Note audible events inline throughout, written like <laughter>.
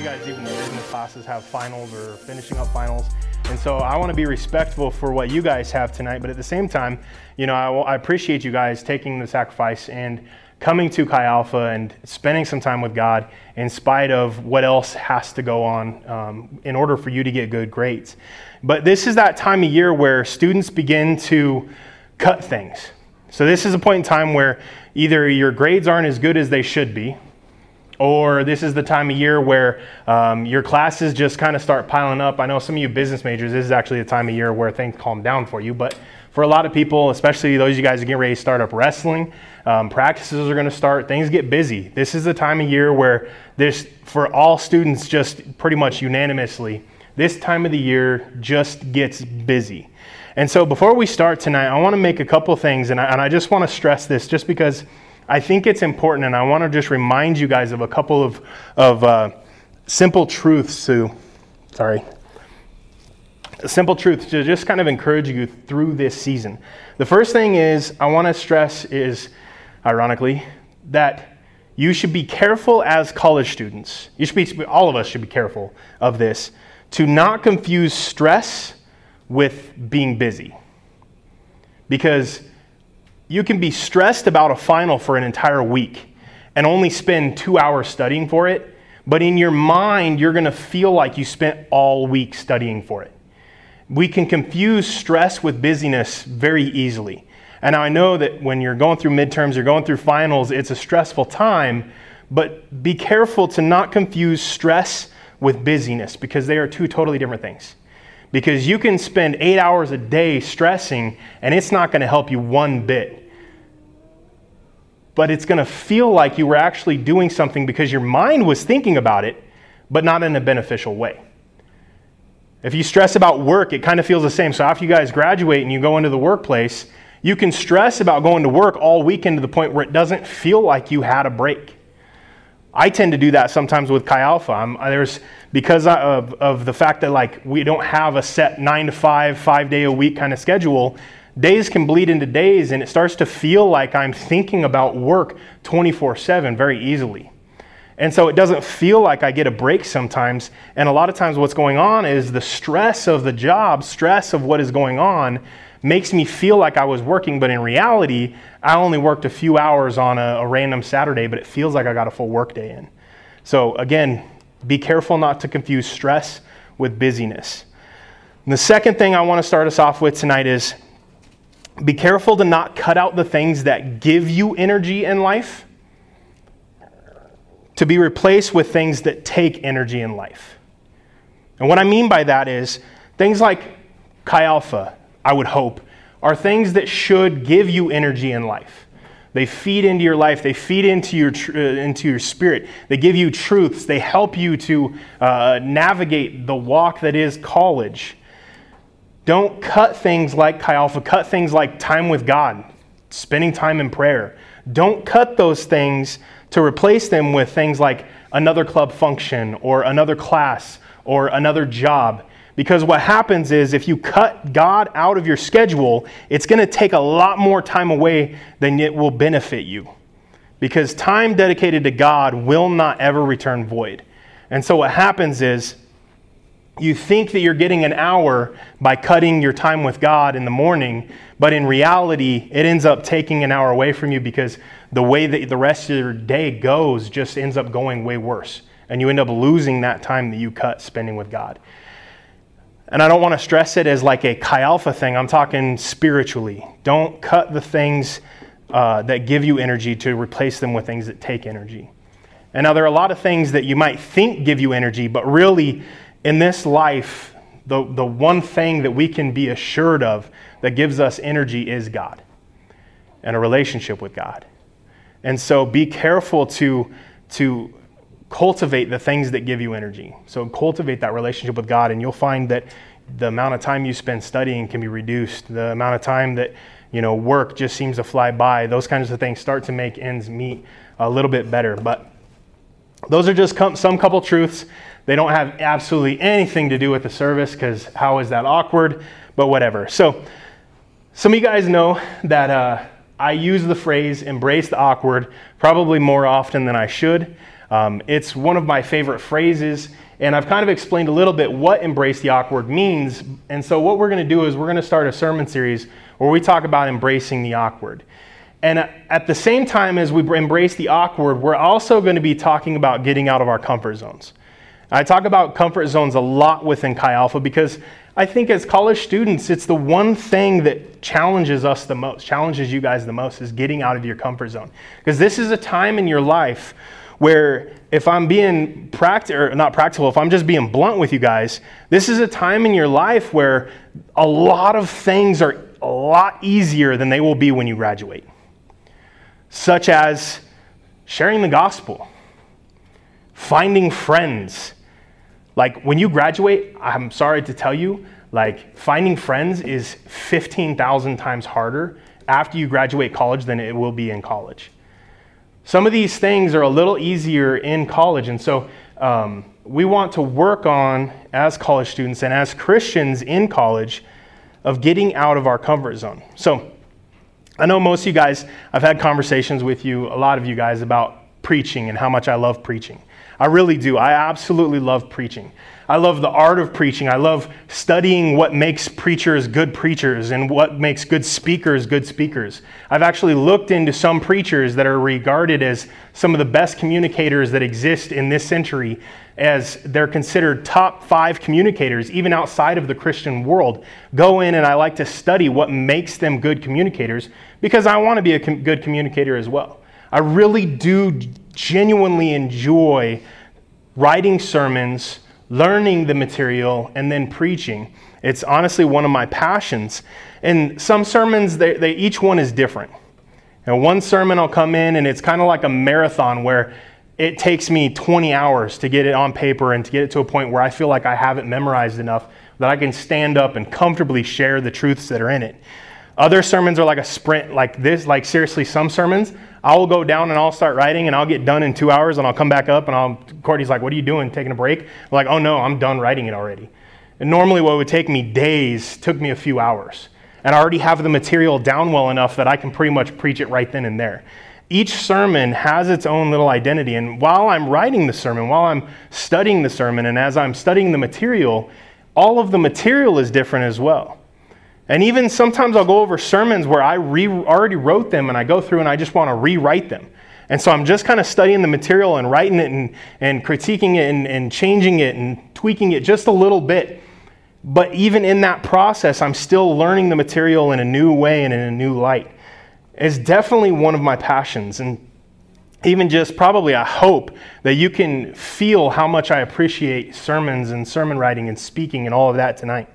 you guys, even the business classes, have finals or finishing up finals. And so I want to be respectful for what you guys have tonight, but at the same time, you know, I, I appreciate you guys taking the sacrifice and coming to Chi Alpha and spending some time with God in spite of what else has to go on um, in order for you to get good grades. But this is that time of year where students begin to cut things. So, this is a point in time where either your grades aren't as good as they should be, or this is the time of year where um, your classes just kind of start piling up. I know some of you business majors, this is actually the time of year where things calm down for you, but for a lot of people, especially those of you guys getting ready to start up wrestling, um, practices are going to start, things get busy. This is the time of year where there's, for all students, just pretty much unanimously, this time of the year just gets busy. And so before we start tonight, I want to make a couple things, and I, and I just want to stress this just because I think it's important, and I want to just remind you guys of a couple of, of uh, simple truths to, sorry, simple truths to just kind of encourage you through this season. The first thing is, I want to stress is, ironically, that you should be careful as college students. You should be, all of us should be careful of this, to not confuse stress with being busy. Because you can be stressed about a final for an entire week and only spend two hours studying for it, but in your mind, you're going to feel like you spent all week studying for it. We can confuse stress with busyness very easily. And I know that when you're going through midterms, you're going through finals, it's a stressful time, but be careful to not confuse stress with busyness because they are two totally different things. Because you can spend eight hours a day stressing, and it's not going to help you one bit but it's going to feel like you were actually doing something because your mind was thinking about it, but not in a beneficial way. If you stress about work, it kind of feels the same. So after you guys graduate and you go into the workplace, you can stress about going to work all weekend to the point where it doesn't feel like you had a break. I tend to do that sometimes with Chi Alpha. I'm, there's because of, of the fact that like we don't have a set nine to five, five day a week kind of schedule days can bleed into days and it starts to feel like I'm thinking about work 24 7 very easily. And so it doesn't feel like I get a break sometimes. And a lot of times, what's going on is the stress of the job, stress of what is going on, makes me feel like I was working. But in reality, I only worked a few hours on a, a random Saturday, but it feels like I got a full work day in. So, again, be careful not to confuse stress with busyness. And the second thing I want to start us off with tonight is be careful to not cut out the things that give you energy in life to be replaced with things that take energy in life. And what I mean by that is things like Chi Alpha, I would hope, are things that should give you energy in life. They feed into your life. They feed into your, uh, into your spirit. They give you truths. They help you to uh, navigate the walk that is college. Don't cut things like Chi Alpha, cut things like time with God, spending time in prayer. Don't cut those things to replace them with things like another club function or another class or another job. Because what happens is if you cut God out of your schedule, it's going to take a lot more time away than it will benefit you. Because time dedicated to God will not ever return void. And so what happens is you think that you're getting an hour by cutting your time with God in the morning, but in reality, it ends up taking an hour away from you because the way that the rest of your day goes just ends up going way worse. And you end up losing that time that you cut spending with God. And I don't want to stress it as like a chi alpha thing. I'm talking spiritually. Don't cut the things uh, that give you energy to replace them with things that take energy. And now there are a lot of things that you might think give you energy, but really in this life, the, the one thing that we can be assured of that gives us energy is God and a relationship with God. And so be careful to, to cultivate the things that give you energy. So cultivate that relationship with God, and you'll find that the amount of time you spend studying can be reduced. The amount of time that you know work just seems to fly by. Those kinds of things start to make ends meet a little bit better. But those are just some couple truths they don't have absolutely anything to do with the service because how is that awkward? But whatever. So, some of you guys know that uh, I use the phrase embrace the awkward probably more often than I should. Um, it's one of my favorite phrases, and I've kind of explained a little bit what embrace the awkward means. And so, what we're going to do is we're going to start a sermon series where we talk about embracing the awkward. And at the same time as we embrace the awkward, we're also going to be talking about getting out of our comfort zones. I talk about comfort zones a lot within Chi Alpha because I think as college students, it's the one thing that challenges us the most, challenges you guys the most, is getting out of your comfort zone. Because this is a time in your life where if I'm being practical, not practical, if I'm just being blunt with you guys, this is a time in your life where a lot of things are a lot easier than they will be when you graduate such as sharing the gospel, finding friends. Like when you graduate, I'm sorry to tell you, like finding friends is 15,000 times harder after you graduate college than it will be in college. Some of these things are a little easier in college, and so um, we want to work on, as college students and as Christians in college, of getting out of our comfort zone. So, I know most of you guys, I've had conversations with you, a lot of you guys, about preaching and how much I love preaching. I really do. I absolutely love preaching. I love the art of preaching. I love studying what makes preachers good preachers and what makes good speakers good speakers. I've actually looked into some preachers that are regarded as some of the best communicators that exist in this century as they're considered top five communicators, even outside of the Christian world. Go in and I like to study what makes them good communicators because I want to be a com- good communicator as well. I really do genuinely enjoy writing sermons, learning the material, and then preaching. It's honestly one of my passions. And some sermons, they, they each one is different. And one sermon I'll come in and it's kind of like a marathon where it takes me 20 hours to get it on paper and to get it to a point where I feel like I have it memorized enough that I can stand up and comfortably share the truths that are in it. Other sermons are like a sprint, like this, like seriously, some sermons, I will go down and I'll start writing and I'll get done in two hours and I'll come back up and I'll, Courtney's like, What are you doing? Taking a break? I'm like, Oh no, I'm done writing it already. And normally, what would take me days took me a few hours. And I already have the material down well enough that I can pretty much preach it right then and there each sermon has its own little identity. And while I'm writing the sermon, while I'm studying the sermon, and as I'm studying the material, all of the material is different as well. And even sometimes I'll go over sermons where I re- already wrote them and I go through and I just want to rewrite them. And so I'm just kind of studying the material and writing it and, and critiquing it and, and changing it and tweaking it just a little bit. But even in that process, I'm still learning the material in a new way and in a new light It's definitely one of my passions. And even just probably I hope that you can feel how much I appreciate sermons and sermon writing and speaking and all of that tonight.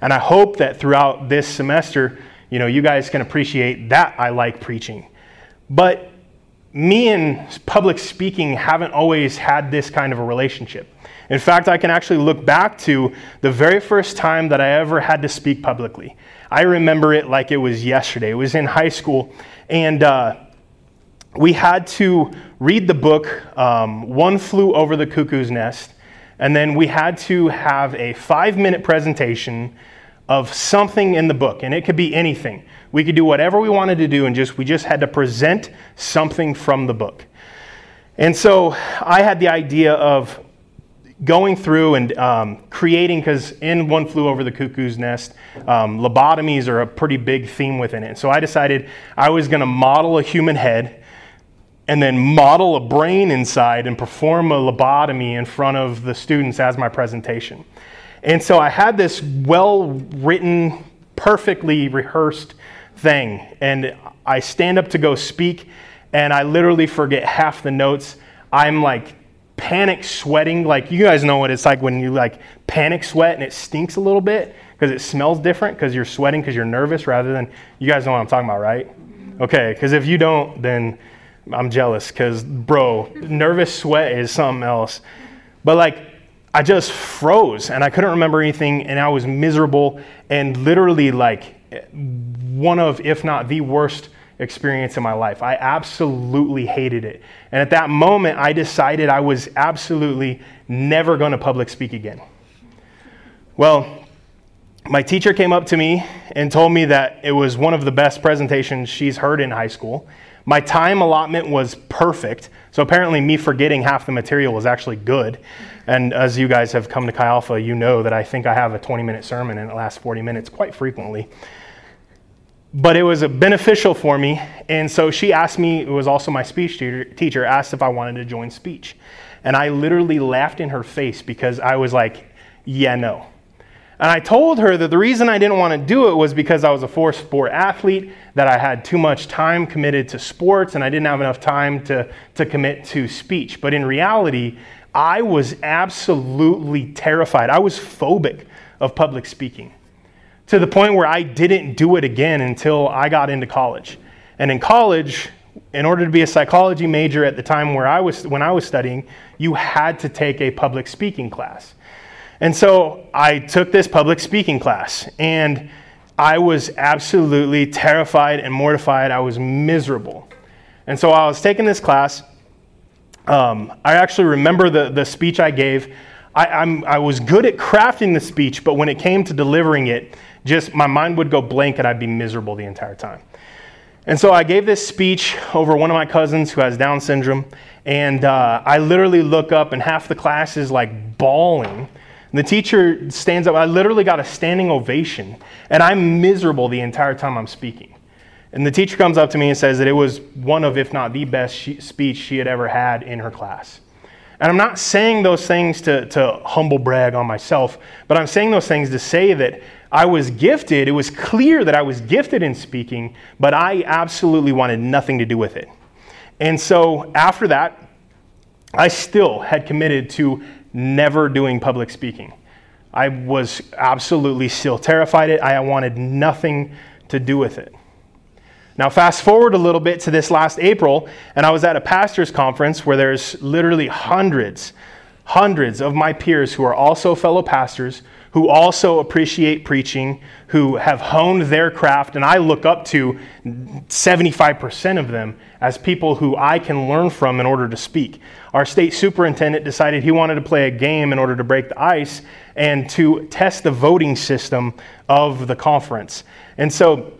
And I hope that throughout this semester, you know, you guys can appreciate that I like preaching. But me and public speaking haven't always had this kind of a relationship. In fact, I can actually look back to the very first time that I ever had to speak publicly. I remember it like it was yesterday. It was in high school, and uh, we had to read the book um, One Flew Over the Cuckoo's Nest, and then we had to have a five minute presentation of something in the book, and it could be anything. We could do whatever we wanted to do, and just we just had to present something from the book. And so I had the idea of going through and um, creating, because in One Flew Over the Cuckoo's Nest, um, lobotomies are a pretty big theme within it. So I decided I was going to model a human head and then model a brain inside and perform a lobotomy in front of the students as my presentation. And so I had this well written, perfectly rehearsed thing. And I stand up to go speak, and I literally forget half the notes. I'm like panic sweating. Like you guys know what it's like when you like panic sweat and it stinks a little bit because it smells different because you're sweating because you're nervous rather than you guys know what I'm talking about, right? Okay, because if you don't, then I'm jealous because bro, nervous sweat is something else. But like I just froze and I couldn't remember anything and I was miserable and literally like one of, if not the worst experience in my life. I absolutely hated it. And at that moment, I decided I was absolutely never going to public speak again. Well, my teacher came up to me and told me that it was one of the best presentations she's heard in high school. My time allotment was perfect. So apparently, me forgetting half the material was actually good. And as you guys have come to Chi Alpha, you know that I think I have a 20 minute sermon and it lasts 40 minutes quite frequently. But it was beneficial for me. And so she asked me, it was also my speech teacher, asked if I wanted to join speech. And I literally laughed in her face because I was like, yeah, no. And I told her that the reason I didn't want to do it was because I was a four sport athlete, that I had too much time committed to sports, and I didn't have enough time to, to commit to speech. But in reality, I was absolutely terrified. I was phobic of public speaking to the point where I didn't do it again until I got into college. And in college, in order to be a psychology major at the time where I was when I was studying, you had to take a public speaking class. And so I took this public speaking class, and I was absolutely terrified and mortified. I was miserable. And so I was taking this class. Um, I actually remember the, the speech I gave. I, I'm, I was good at crafting the speech, but when it came to delivering it, just my mind would go blank and I'd be miserable the entire time. And so I gave this speech over one of my cousins who has Down syndrome, and uh, I literally look up, and half the class is like bawling and the teacher stands up. I literally got a standing ovation, and I'm miserable the entire time I'm speaking. And the teacher comes up to me and says that it was one of, if not the best she, speech she had ever had in her class. And I'm not saying those things to, to humble brag on myself, but I'm saying those things to say that I was gifted. It was clear that I was gifted in speaking, but I absolutely wanted nothing to do with it. And so after that, I still had committed to never doing public speaking. I was absolutely still terrified it. I wanted nothing to do with it. Now, fast forward a little bit to this last April, and I was at a pastor's conference where there's literally hundreds, hundreds of my peers who are also fellow pastors, who also appreciate preaching, who have honed their craft, and I look up to 75% of them as people who I can learn from in order to speak. Our state superintendent decided he wanted to play a game in order to break the ice and to test the voting system of the conference. And so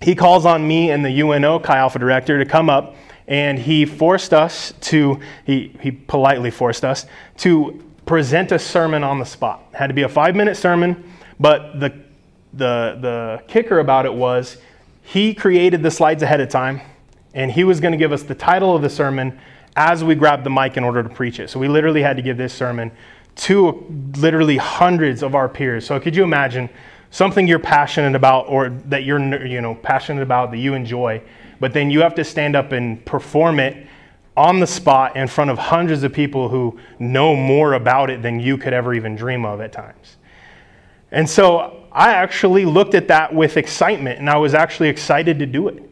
he calls on me and the UNO Chi Alpha director to come up, and he forced us to, he, he politely forced us to present a sermon on the spot. It had to be a five minute sermon, but the, the, the kicker about it was he created the slides ahead of time, and he was going to give us the title of the sermon as we grabbed the mic in order to preach it. So we literally had to give this sermon to literally hundreds of our peers. So could you imagine something you're passionate about or that you're you know passionate about that you enjoy, but then you have to stand up and perform it on the spot in front of hundreds of people who know more about it than you could ever even dream of at times. And so I actually looked at that with excitement and I was actually excited to do it.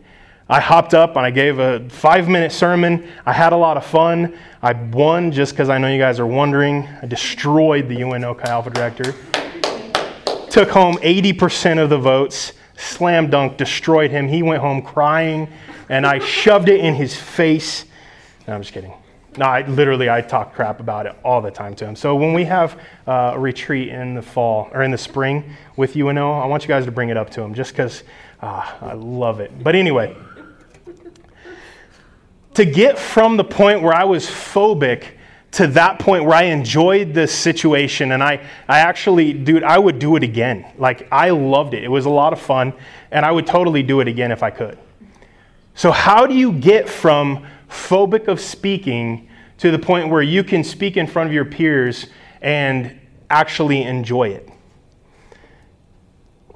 I hopped up and I gave a five minute sermon. I had a lot of fun. I won just because I know you guys are wondering. I destroyed the UNO Chi Alpha director. Took home 80% of the votes, slam dunk, destroyed him. He went home crying, and I shoved it in his face. No, I'm just kidding. No, I, literally, I talk crap about it all the time to him. So when we have uh, a retreat in the fall or in the spring with UNO, I want you guys to bring it up to him just because uh, I love it. But anyway, to get from the point where I was phobic to that point where I enjoyed this situation and I, I actually, dude, I would do it again. Like, I loved it. It was a lot of fun, and I would totally do it again if I could. So, how do you get from phobic of speaking to the point where you can speak in front of your peers and actually enjoy it?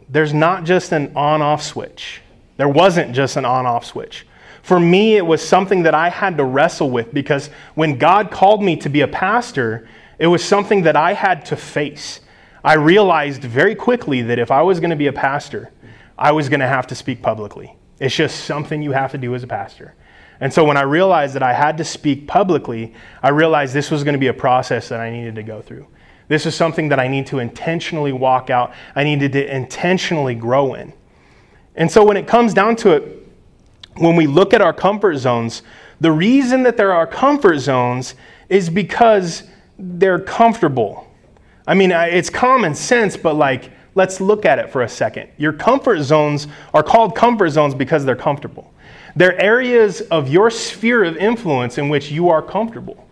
There's not just an on off switch. There wasn't just an on off switch. For me, it was something that I had to wrestle with because when God called me to be a pastor, it was something that I had to face. I realized very quickly that if I was going to be a pastor, I was going to have to speak publicly. It's just something you have to do as a pastor. And so when I realized that I had to speak publicly, I realized this was going to be a process that I needed to go through. This is something that I need to intentionally walk out, I needed to intentionally grow in. And so when it comes down to it, when we look at our comfort zones, the reason that there are comfort zones is because they're comfortable. I mean, it's common sense, but like let's look at it for a second. Your comfort zones are called comfort zones because they're comfortable. They're areas of your sphere of influence in which you are comfortable.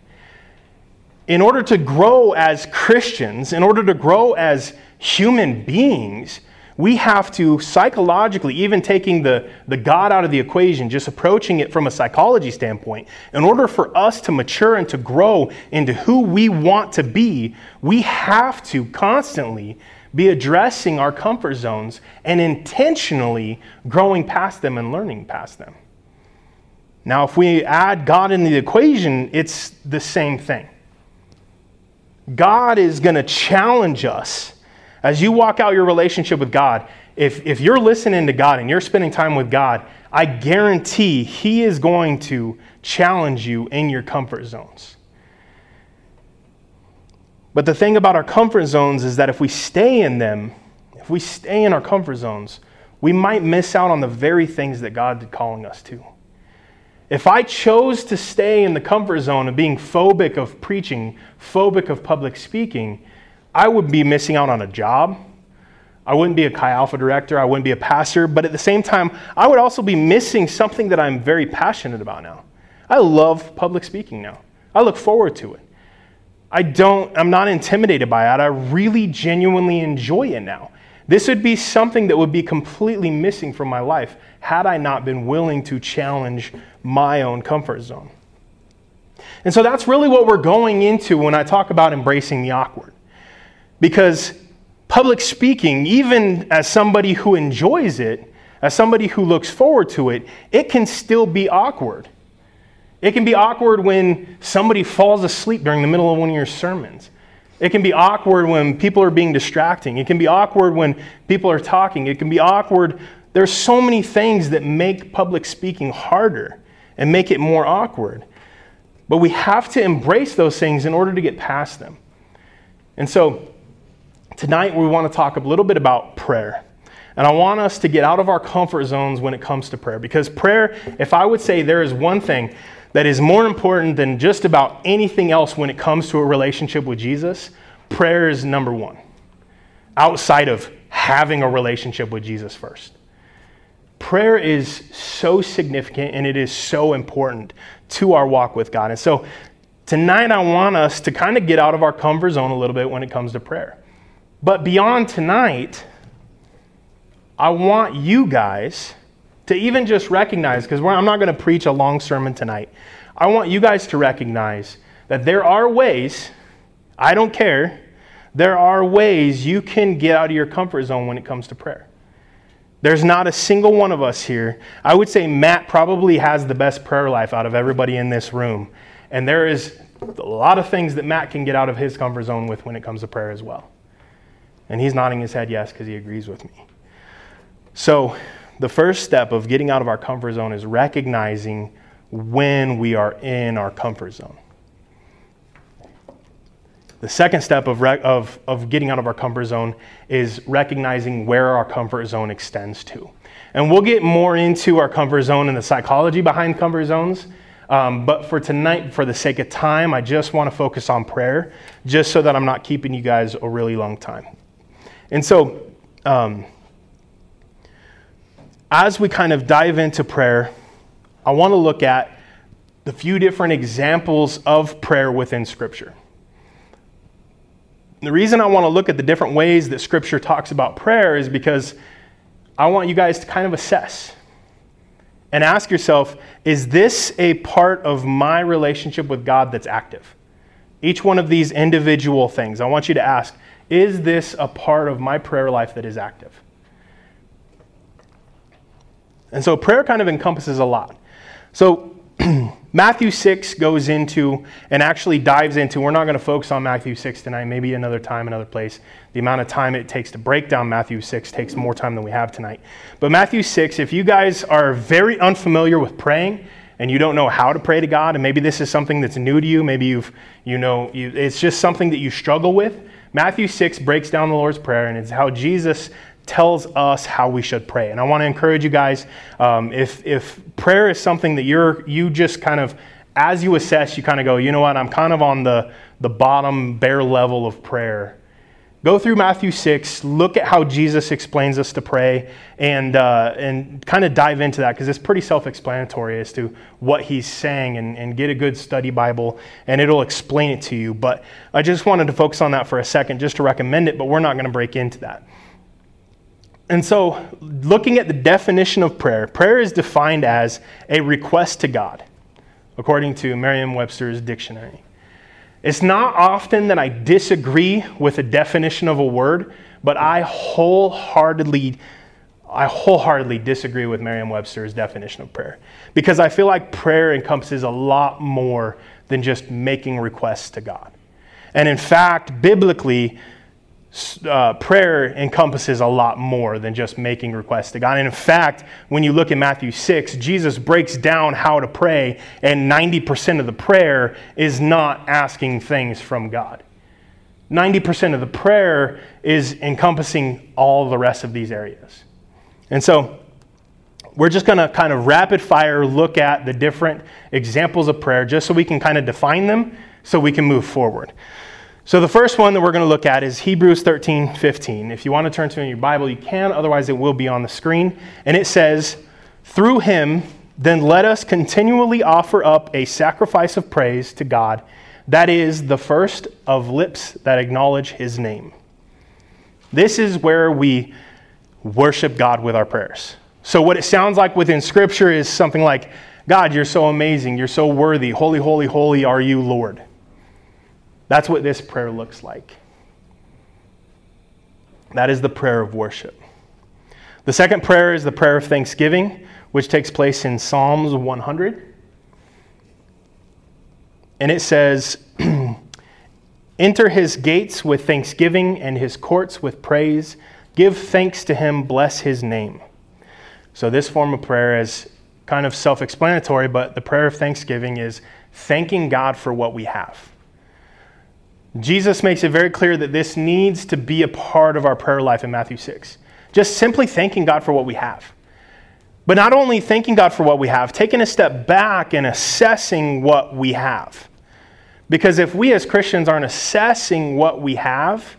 In order to grow as Christians, in order to grow as human beings, we have to psychologically, even taking the, the God out of the equation, just approaching it from a psychology standpoint, in order for us to mature and to grow into who we want to be, we have to constantly be addressing our comfort zones and intentionally growing past them and learning past them. Now, if we add God in the equation, it's the same thing. God is going to challenge us as you walk out your relationship with God, if, if you're listening to God and you're spending time with God, I guarantee He is going to challenge you in your comfort zones. But the thing about our comfort zones is that if we stay in them, if we stay in our comfort zones, we might miss out on the very things that God is calling us to. If I chose to stay in the comfort zone of being phobic of preaching, phobic of public speaking, I would be missing out on a job. I wouldn't be a Chi Alpha director. I wouldn't be a pastor. But at the same time, I would also be missing something that I'm very passionate about now. I love public speaking now. I look forward to it. I don't, I'm not intimidated by it. I really genuinely enjoy it now. This would be something that would be completely missing from my life had I not been willing to challenge my own comfort zone. And so that's really what we're going into when I talk about embracing the awkward. Because public speaking, even as somebody who enjoys it, as somebody who looks forward to it, it can still be awkward. It can be awkward when somebody falls asleep during the middle of one of your sermons. It can be awkward when people are being distracting. It can be awkward when people are talking. It can be awkward. There's so many things that make public speaking harder and make it more awkward. But we have to embrace those things in order to get past them. And so, Tonight, we want to talk a little bit about prayer. And I want us to get out of our comfort zones when it comes to prayer. Because prayer, if I would say there is one thing that is more important than just about anything else when it comes to a relationship with Jesus, prayer is number one, outside of having a relationship with Jesus first. Prayer is so significant and it is so important to our walk with God. And so tonight, I want us to kind of get out of our comfort zone a little bit when it comes to prayer. But beyond tonight, I want you guys to even just recognize, because I'm not going to preach a long sermon tonight. I want you guys to recognize that there are ways, I don't care, there are ways you can get out of your comfort zone when it comes to prayer. There's not a single one of us here. I would say Matt probably has the best prayer life out of everybody in this room. And there is a lot of things that Matt can get out of his comfort zone with when it comes to prayer as well. And he's nodding his head yes because he agrees with me. So, the first step of getting out of our comfort zone is recognizing when we are in our comfort zone. The second step of, of, of getting out of our comfort zone is recognizing where our comfort zone extends to. And we'll get more into our comfort zone and the psychology behind comfort zones. Um, but for tonight, for the sake of time, I just want to focus on prayer, just so that I'm not keeping you guys a really long time. And so, um, as we kind of dive into prayer, I want to look at the few different examples of prayer within Scripture. The reason I want to look at the different ways that Scripture talks about prayer is because I want you guys to kind of assess and ask yourself is this a part of my relationship with God that's active? Each one of these individual things, I want you to ask is this a part of my prayer life that is active? And so prayer kind of encompasses a lot. So <clears throat> Matthew 6 goes into and actually dives into, we're not going to focus on Matthew 6 tonight, maybe another time, another place. The amount of time it takes to break down Matthew 6 takes more time than we have tonight. But Matthew 6, if you guys are very unfamiliar with praying, and you don't know how to pray to God, and maybe this is something that's new to you, maybe you've, you know, you, it's just something that you struggle with, Matthew 6 breaks down the Lord's Prayer, and it's how Jesus tells us how we should pray. And I want to encourage you guys um, if, if prayer is something that you're, you just kind of, as you assess, you kind of go, you know what, I'm kind of on the, the bottom, bare level of prayer. go through Matthew 6, look at how Jesus explains us to pray, and, uh, and kind of dive into that because it's pretty self explanatory as to what he's saying, and, and get a good study Bible, and it'll explain it to you. But I just wanted to focus on that for a second just to recommend it, but we're not going to break into that. And so, looking at the definition of prayer, prayer is defined as a request to God, according to Merriam Webster's dictionary. It's not often that I disagree with a definition of a word, but I wholeheartedly I wholeheartedly disagree with Merriam-Webster's definition of prayer because I feel like prayer encompasses a lot more than just making requests to God. And in fact, biblically, uh, prayer encompasses a lot more than just making requests to God. And in fact, when you look at Matthew 6, Jesus breaks down how to pray, and 90% of the prayer is not asking things from God. 90% of the prayer is encompassing all the rest of these areas. And so, we're just going to kind of rapid fire look at the different examples of prayer just so we can kind of define them so we can move forward. So the first one that we're going to look at is Hebrews 13, 15. If you want to turn to in your Bible, you can, otherwise, it will be on the screen. And it says, Through him, then let us continually offer up a sacrifice of praise to God, that is, the first of lips that acknowledge his name. This is where we worship God with our prayers. So, what it sounds like within Scripture is something like, God, you're so amazing, you're so worthy, holy, holy, holy are you, Lord. That's what this prayer looks like. That is the prayer of worship. The second prayer is the prayer of thanksgiving, which takes place in Psalms 100. And it says, <clears throat> Enter his gates with thanksgiving and his courts with praise. Give thanks to him, bless his name. So, this form of prayer is kind of self explanatory, but the prayer of thanksgiving is thanking God for what we have. Jesus makes it very clear that this needs to be a part of our prayer life in Matthew 6. Just simply thanking God for what we have. But not only thanking God for what we have, taking a step back and assessing what we have. Because if we as Christians aren't assessing what we have,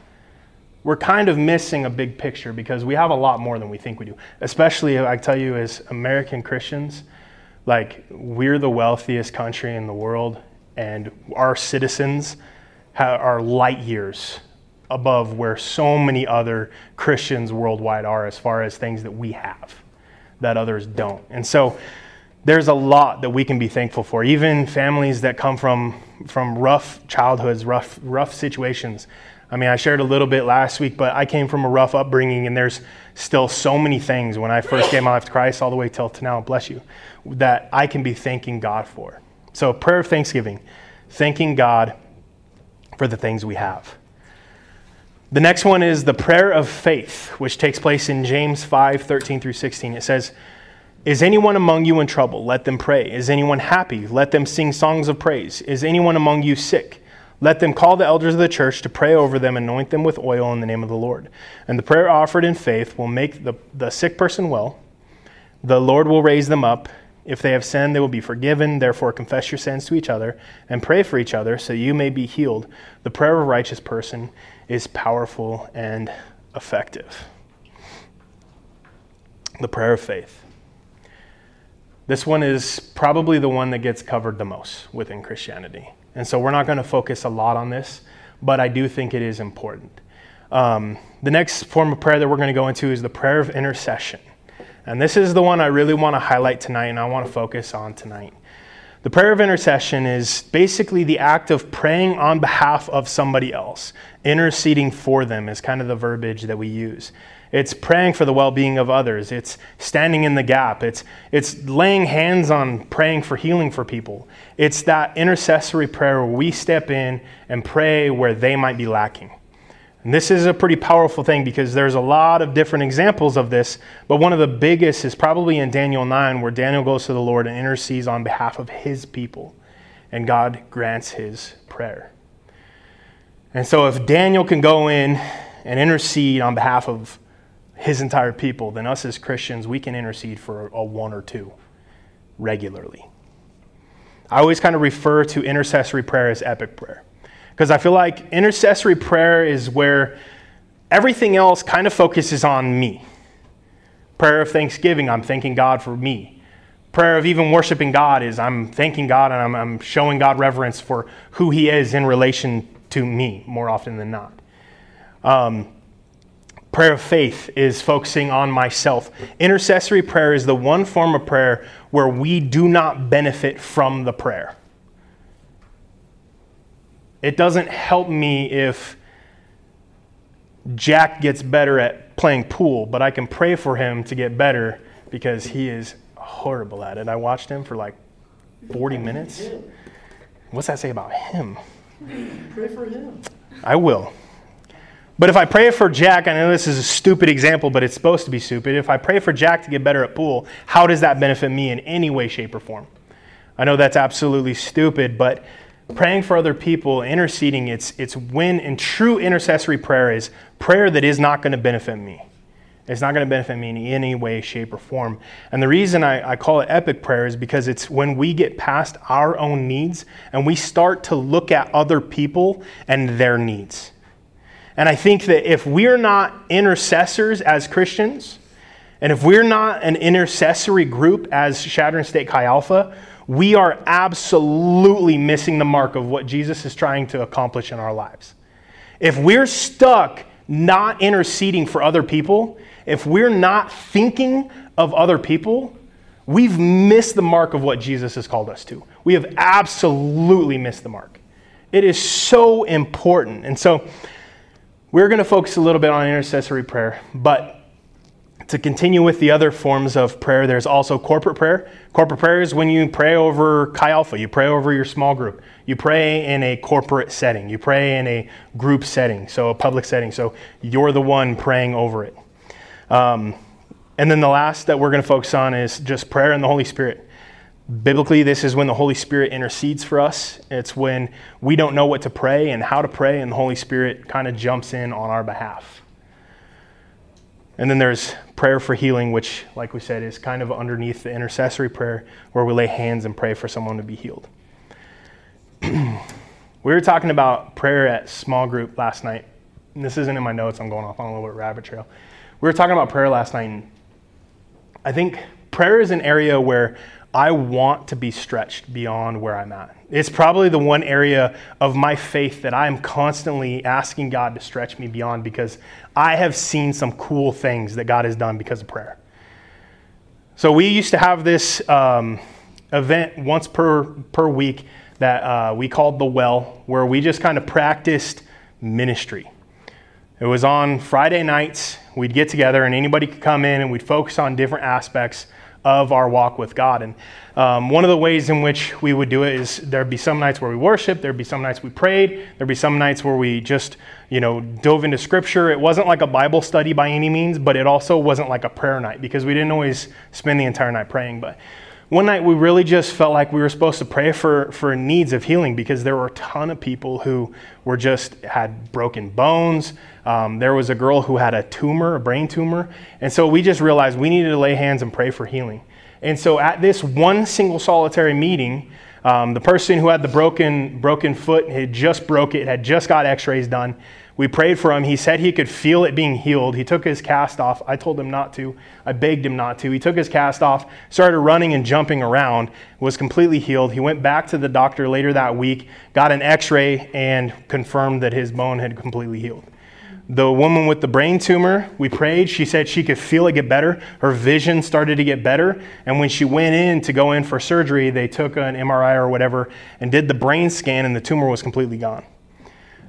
we're kind of missing a big picture because we have a lot more than we think we do. Especially, I tell you, as American Christians, like we're the wealthiest country in the world, and our citizens are light years above where so many other Christians worldwide are as far as things that we have that others don't. And so there's a lot that we can be thankful for. Even families that come from from rough childhoods, rough rough situations. I mean, I shared a little bit last week, but I came from a rough upbringing, and there's still so many things when I first gave my life to Christ, all the way till to now, bless you, that I can be thanking God for. So, prayer of thanksgiving, thanking God for the things we have. The next one is the prayer of faith, which takes place in James 5 13 through 16. It says, Is anyone among you in trouble? Let them pray. Is anyone happy? Let them sing songs of praise. Is anyone among you sick? Let them call the elders of the church to pray over them, anoint them with oil in the name of the Lord. And the prayer offered in faith will make the, the sick person well. The Lord will raise them up. If they have sinned, they will be forgiven. Therefore, confess your sins to each other and pray for each other so you may be healed. The prayer of a righteous person is powerful and effective. The prayer of faith. This one is probably the one that gets covered the most within Christianity. And so we're not going to focus a lot on this, but I do think it is important. Um, the next form of prayer that we're going to go into is the prayer of intercession. And this is the one I really want to highlight tonight and I want to focus on tonight. The prayer of intercession is basically the act of praying on behalf of somebody else. Interceding for them is kind of the verbiage that we use. It's praying for the well being of others. It's standing in the gap. It's, it's laying hands on praying for healing for people. It's that intercessory prayer where we step in and pray where they might be lacking. And this is a pretty powerful thing because there's a lot of different examples of this, but one of the biggest is probably in Daniel 9, where Daniel goes to the Lord and intercedes on behalf of his people, and God grants his prayer. And so, if Daniel can go in and intercede on behalf of his entire people, then us as Christians, we can intercede for a one or two regularly. I always kind of refer to intercessory prayer as epic prayer. Because I feel like intercessory prayer is where everything else kind of focuses on me. Prayer of thanksgiving, I'm thanking God for me. Prayer of even worshiping God is I'm thanking God and I'm, I'm showing God reverence for who He is in relation to me more often than not. Um, prayer of faith is focusing on myself. Intercessory prayer is the one form of prayer where we do not benefit from the prayer. It doesn't help me if Jack gets better at playing pool, but I can pray for him to get better because he is horrible at it. I watched him for like 40 minutes. What's that say about him? Pray for him. I will. But if I pray for Jack, I know this is a stupid example, but it's supposed to be stupid. If I pray for Jack to get better at pool, how does that benefit me in any way, shape, or form? I know that's absolutely stupid, but praying for other people, interceding, it's, it's when in true intercessory prayer is prayer that is not going to benefit me. It's not going to benefit me in any way, shape, or form. And the reason I, I, call it epic prayer is because it's when we get past our own needs and we start to look at other people and their needs. And I think that if we're not intercessors as Christians, and if we're not an intercessory group as Chadron State Chi Alpha, we are absolutely missing the mark of what Jesus is trying to accomplish in our lives. If we're stuck not interceding for other people, if we're not thinking of other people, we've missed the mark of what Jesus has called us to. We have absolutely missed the mark. It is so important. And so we're going to focus a little bit on intercessory prayer, but to continue with the other forms of prayer, there's also corporate prayer. Corporate prayer is when you pray over Chi Alpha, you pray over your small group. You pray in a corporate setting, you pray in a group setting, so a public setting. So you're the one praying over it. Um, and then the last that we're going to focus on is just prayer in the Holy Spirit. Biblically, this is when the Holy Spirit intercedes for us. It's when we don't know what to pray and how to pray, and the Holy Spirit kind of jumps in on our behalf. And then there's prayer for healing, which, like we said, is kind of underneath the intercessory prayer where we lay hands and pray for someone to be healed. <clears throat> we were talking about prayer at small group last night. And this isn't in my notes, I'm going off on a little bit rabbit trail. We were talking about prayer last night, and I think prayer is an area where I want to be stretched beyond where I'm at. It's probably the one area of my faith that I'm constantly asking God to stretch me beyond because I have seen some cool things that God has done because of prayer. So we used to have this um, event once per, per week that uh, we called The Well, where we just kind of practiced ministry. It was on Friday nights. We'd get together and anybody could come in and we'd focus on different aspects of our walk with God. And um, one of the ways in which we would do it is there'd be some nights where we worship, there'd be some nights we prayed, there'd be some nights where we just, you know, dove into scripture. It wasn't like a Bible study by any means, but it also wasn't like a prayer night because we didn't always spend the entire night praying. But one night we really just felt like we were supposed to pray for, for needs of healing because there were a ton of people who were just had broken bones. Um, there was a girl who had a tumor, a brain tumor. And so we just realized we needed to lay hands and pray for healing. And so at this one single solitary meeting, um, the person who had the broken, broken foot had just broke it, had just got x rays done. We prayed for him. He said he could feel it being healed. He took his cast off. I told him not to. I begged him not to. He took his cast off, started running and jumping around, was completely healed. He went back to the doctor later that week, got an x ray, and confirmed that his bone had completely healed. The woman with the brain tumor, we prayed. She said she could feel it get better. Her vision started to get better. And when she went in to go in for surgery, they took an MRI or whatever and did the brain scan, and the tumor was completely gone.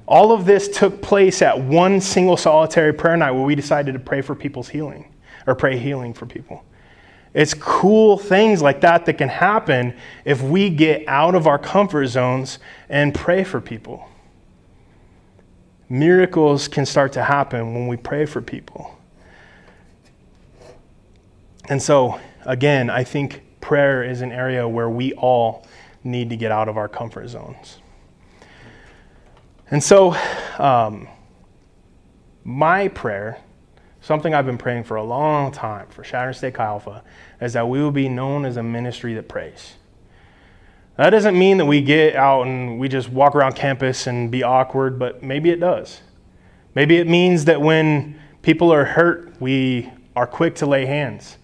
All of this took place at one single solitary prayer night where we decided to pray for people's healing or pray healing for people. It's cool things like that that can happen if we get out of our comfort zones and pray for people. Miracles can start to happen when we pray for people. And so, again, I think prayer is an area where we all need to get out of our comfort zones. And so, um, my prayer, something I've been praying for a long time for Chadron State Alpha, is that we will be known as a ministry that prays. That doesn't mean that we get out and we just walk around campus and be awkward, but maybe it does. Maybe it means that when people are hurt, we are quick to lay hands.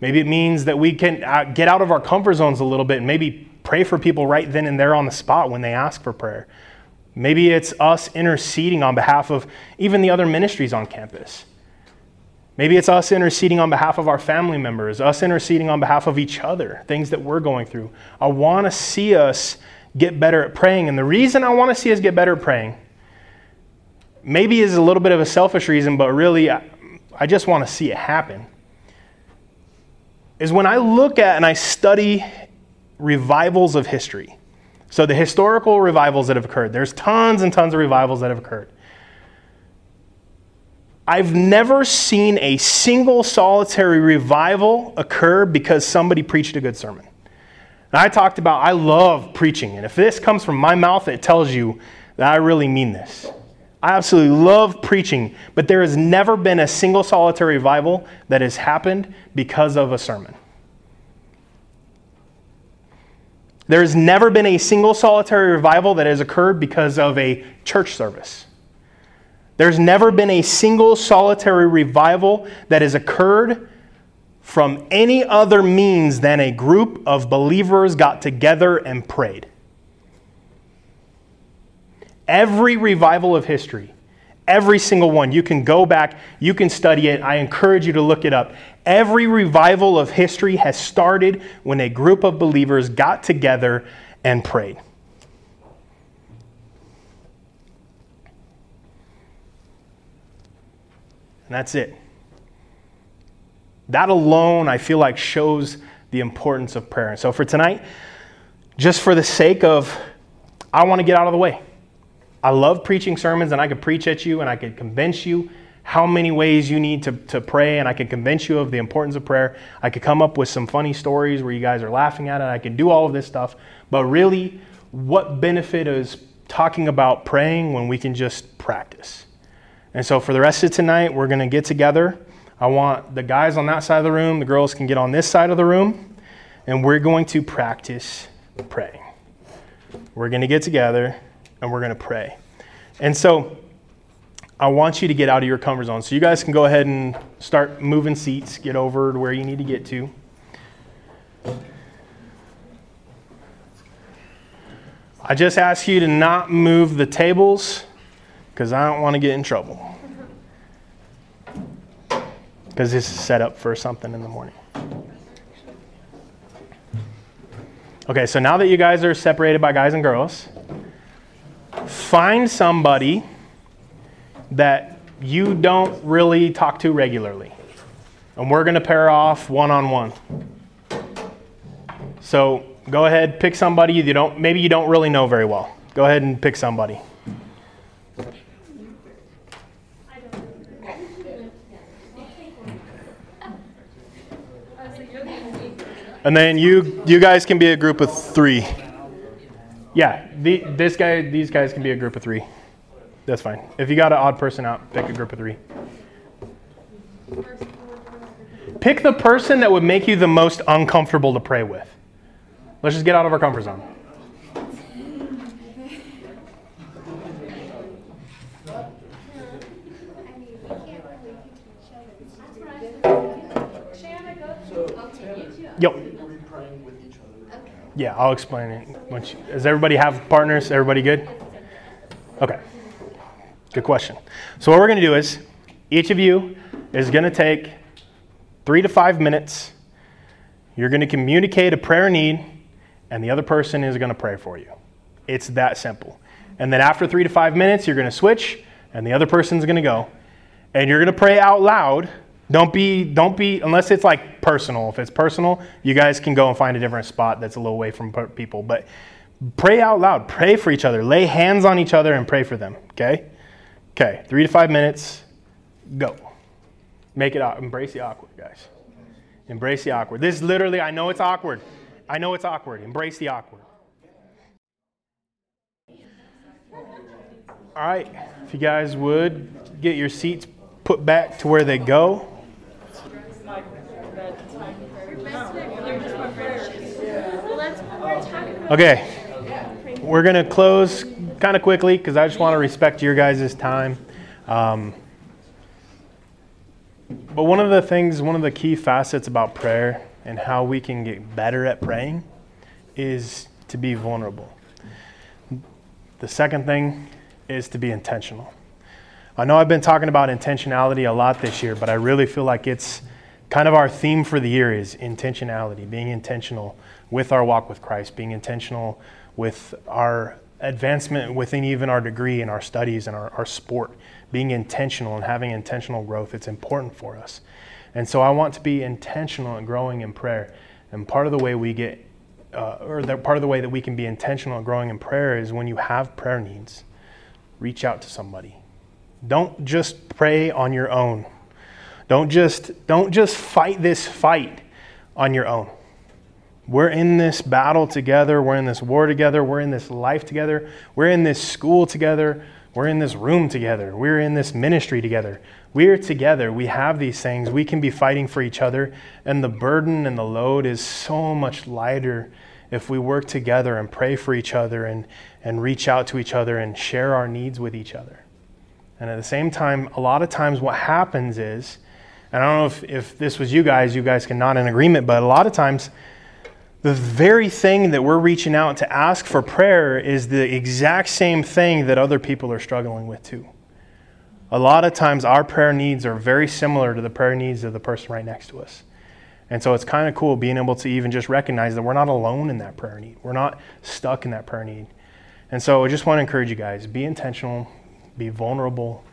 Maybe it means that we can uh, get out of our comfort zones a little bit and maybe pray for people right then and there on the spot when they ask for prayer. Maybe it's us interceding on behalf of even the other ministries on campus. Maybe it's us interceding on behalf of our family members, us interceding on behalf of each other, things that we're going through. I want to see us get better at praying. And the reason I want to see us get better at praying maybe is a little bit of a selfish reason, but really, I just want to see it happen. Is when I look at and I study revivals of history. So, the historical revivals that have occurred, there's tons and tons of revivals that have occurred. I've never seen a single solitary revival occur because somebody preached a good sermon. And I talked about, I love preaching. And if this comes from my mouth, it tells you that I really mean this. I absolutely love preaching, but there has never been a single solitary revival that has happened because of a sermon. There has never been a single solitary revival that has occurred because of a church service. There's never been a single solitary revival that has occurred from any other means than a group of believers got together and prayed. Every revival of history, every single one, you can go back, you can study it. I encourage you to look it up. Every revival of history has started when a group of believers got together and prayed. And that's it. That alone, I feel like, shows the importance of prayer. And so for tonight, just for the sake of, I want to get out of the way. I love preaching sermons, and I could preach at you and I could convince you how many ways you need to, to pray, and I could convince you of the importance of prayer. I could come up with some funny stories where you guys are laughing at it. I could do all of this stuff. But really, what benefit is talking about praying when we can just practice? And so for the rest of tonight, we're going to get together. I want the guys on that side of the room, the girls can get on this side of the room, and we're going to practice praying. We're going to get together and we're going to pray. And so I want you to get out of your comfort zone. So you guys can go ahead and start moving seats, get over to where you need to get to. I just ask you to not move the tables because I don't want to get in trouble. Because this is set up for something in the morning. Okay, so now that you guys are separated by guys and girls, find somebody that you don't really talk to regularly. And we're going to pair off one on one. So go ahead, pick somebody you don't, maybe you don't really know very well. Go ahead and pick somebody. And then you you guys can be a group of three. Yeah, the, this guy, these guys can be a group of three. That's fine. If you got an odd person out, pick a group of three. Pick the person that would make you the most uncomfortable to pray with. Let's just get out of our comfort zone. Yep. Yeah, I'll explain it. Once does everybody have partners? Everybody good? Okay. Good question. So what we're going to do is each of you is going to take three to five minutes. You're going to communicate a prayer need, and the other person is going to pray for you. It's that simple. And then after three to five minutes, you're going to switch, and the other person's going to go. And you're going to pray out loud don't be, don't be, unless it's like personal. If it's personal, you guys can go and find a different spot that's a little away from people. But pray out loud. Pray for each other. Lay hands on each other and pray for them. Okay? Okay. Three to five minutes. Go. Make it. Embrace the awkward, guys. Embrace the awkward. This is literally, I know it's awkward. I know it's awkward. Embrace the awkward. All right. If you guys would get your seats put back to where they go. Okay, we're going to close kind of quickly because I just want to respect your guys' time. Um, but one of the things, one of the key facets about prayer and how we can get better at praying is to be vulnerable. The second thing is to be intentional. I know I've been talking about intentionality a lot this year, but I really feel like it's kind of our theme for the year is intentionality, being intentional with our walk with Christ, being intentional with our advancement within even our degree and our studies and our, our sport, being intentional and having intentional growth. It's important for us. And so I want to be intentional in growing in prayer. And part of the way we get, uh, or the, part of the way that we can be intentional in growing in prayer is when you have prayer needs, reach out to somebody. Don't just pray on your own. Don't just, don't just fight this fight on your own. We're in this battle together. We're in this war together. We're in this life together. We're in this school together. We're in this room together. We're in this ministry together. We're together. We have these things. We can be fighting for each other. And the burden and the load is so much lighter if we work together and pray for each other and, and reach out to each other and share our needs with each other. And at the same time, a lot of times what happens is, and I don't know if, if this was you guys, you guys can nod in agreement, but a lot of times, the very thing that we're reaching out to ask for prayer is the exact same thing that other people are struggling with too. A lot of times, our prayer needs are very similar to the prayer needs of the person right next to us. And so it's kind of cool being able to even just recognize that we're not alone in that prayer need. We're not stuck in that prayer need. And so I just want to encourage you guys be intentional, be vulnerable,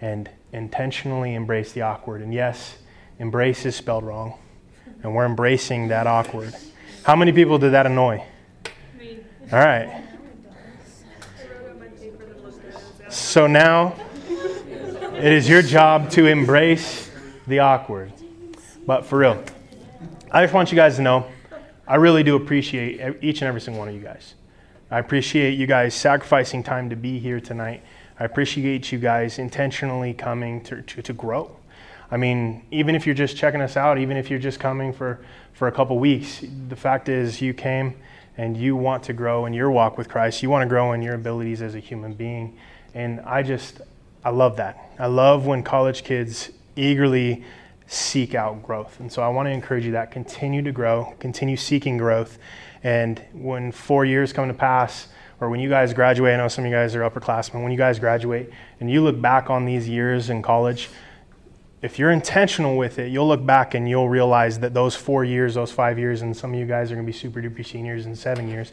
and intentionally embrace the awkward. And yes, embrace is spelled wrong. And we're embracing that awkward. How many people did that annoy? Me. All right. So now it is your job to embrace the awkward. But for real, I just want you guys to know I really do appreciate each and every single one of you guys. I appreciate you guys sacrificing time to be here tonight. I appreciate you guys intentionally coming to, to, to grow. I mean, even if you're just checking us out, even if you're just coming for for a couple weeks. The fact is, you came and you want to grow in your walk with Christ. You want to grow in your abilities as a human being. And I just, I love that. I love when college kids eagerly seek out growth. And so I want to encourage you that continue to grow, continue seeking growth. And when four years come to pass, or when you guys graduate, I know some of you guys are upperclassmen, when you guys graduate and you look back on these years in college, if you're intentional with it, you'll look back and you'll realize that those four years, those five years, and some of you guys are going to be super duper seniors in seven years,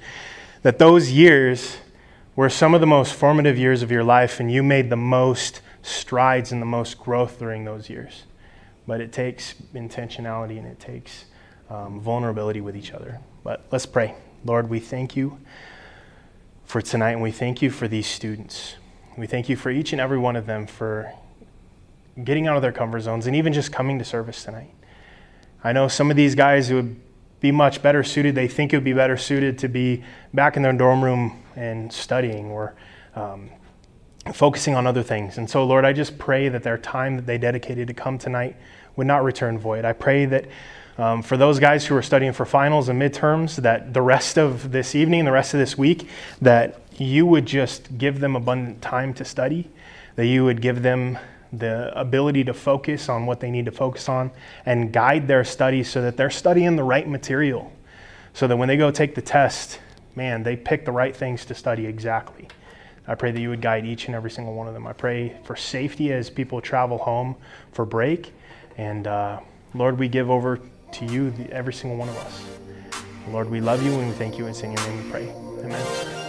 that those years were some of the most formative years of your life, and you made the most strides and the most growth during those years. But it takes intentionality and it takes um, vulnerability with each other. But let's pray. Lord, we thank you for tonight, and we thank you for these students. We thank you for each and every one of them for getting out of their comfort zones, and even just coming to service tonight. I know some of these guys would be much better suited, they think it would be better suited to be back in their dorm room and studying or um, focusing on other things. And so, Lord, I just pray that their time that they dedicated to come tonight would not return void. I pray that um, for those guys who are studying for finals and midterms, that the rest of this evening, the rest of this week, that you would just give them abundant time to study, that you would give them the ability to focus on what they need to focus on, and guide their studies so that they're studying the right material. So that when they go take the test, man, they pick the right things to study exactly. I pray that you would guide each and every single one of them. I pray for safety as people travel home for break. And uh, Lord, we give over to you, the, every single one of us. Lord, we love you and we thank you. It's in your name we pray. Amen.